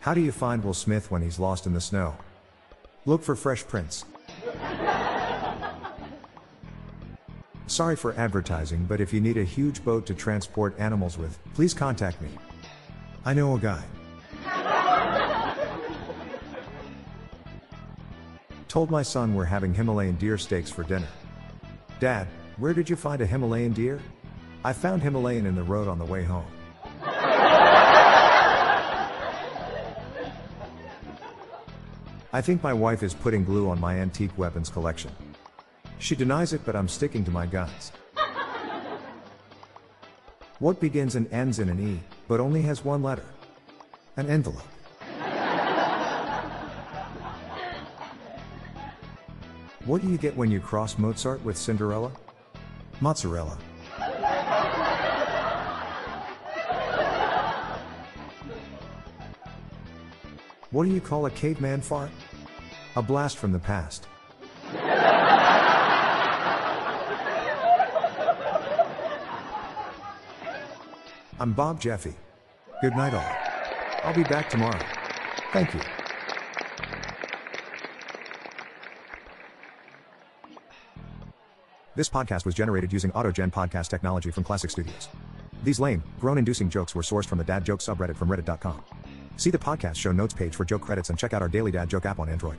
How do you find Will Smith when he's lost in the snow? Look for fresh prints. Sorry for advertising, but if you need a huge boat to transport animals with, please contact me. I know a guy. Told my son we're having Himalayan deer steaks for dinner. Dad, where did you find a Himalayan deer? I found Himalayan in the road on the way home. I think my wife is putting glue on my antique weapons collection. She denies it, but I'm sticking to my guns. What begins and ends in an E, but only has one letter? An envelope. What do you get when you cross Mozart with Cinderella? Mozzarella. What do you call a caveman fart? A blast from the past. I'm Bob Jeffy. Good night, all. I'll be back tomorrow. Thank you. This podcast was generated using AutoGen podcast technology from Classic Studios. These lame, groan inducing jokes were sourced from the Dad Joke subreddit from Reddit.com. See the podcast show notes page for joke credits and check out our daily dad joke app on Android.